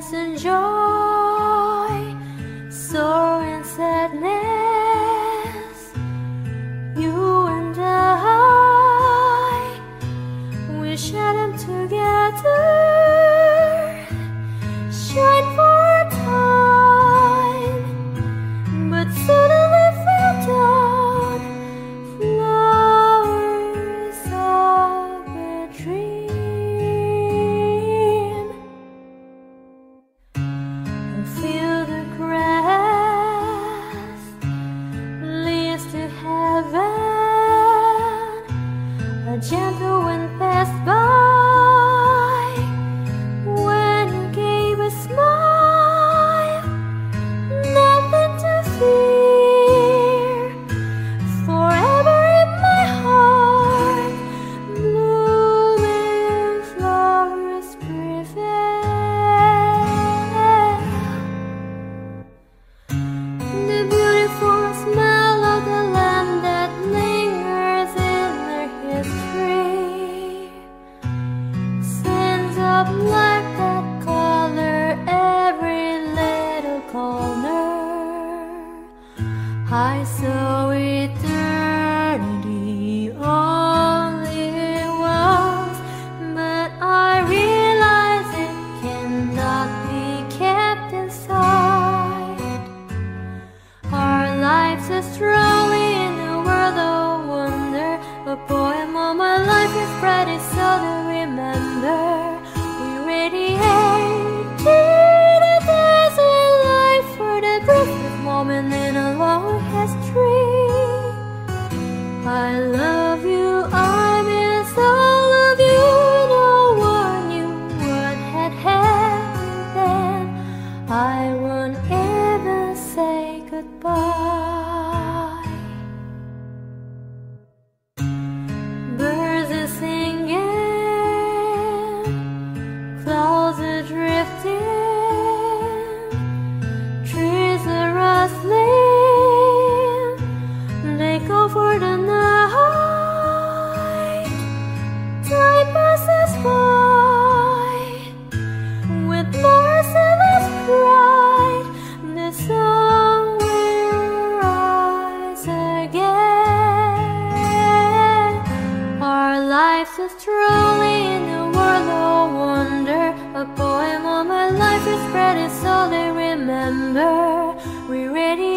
and joy. Truly in a world of wonder. A poem of my life is bright It's all to remember. We radiated in a desert light For the briefest moment in a long history. I love you, I miss all of you No one knew what had happened. I life is truly in a world of wonder. A poem of my life is spread and all they remember. We ready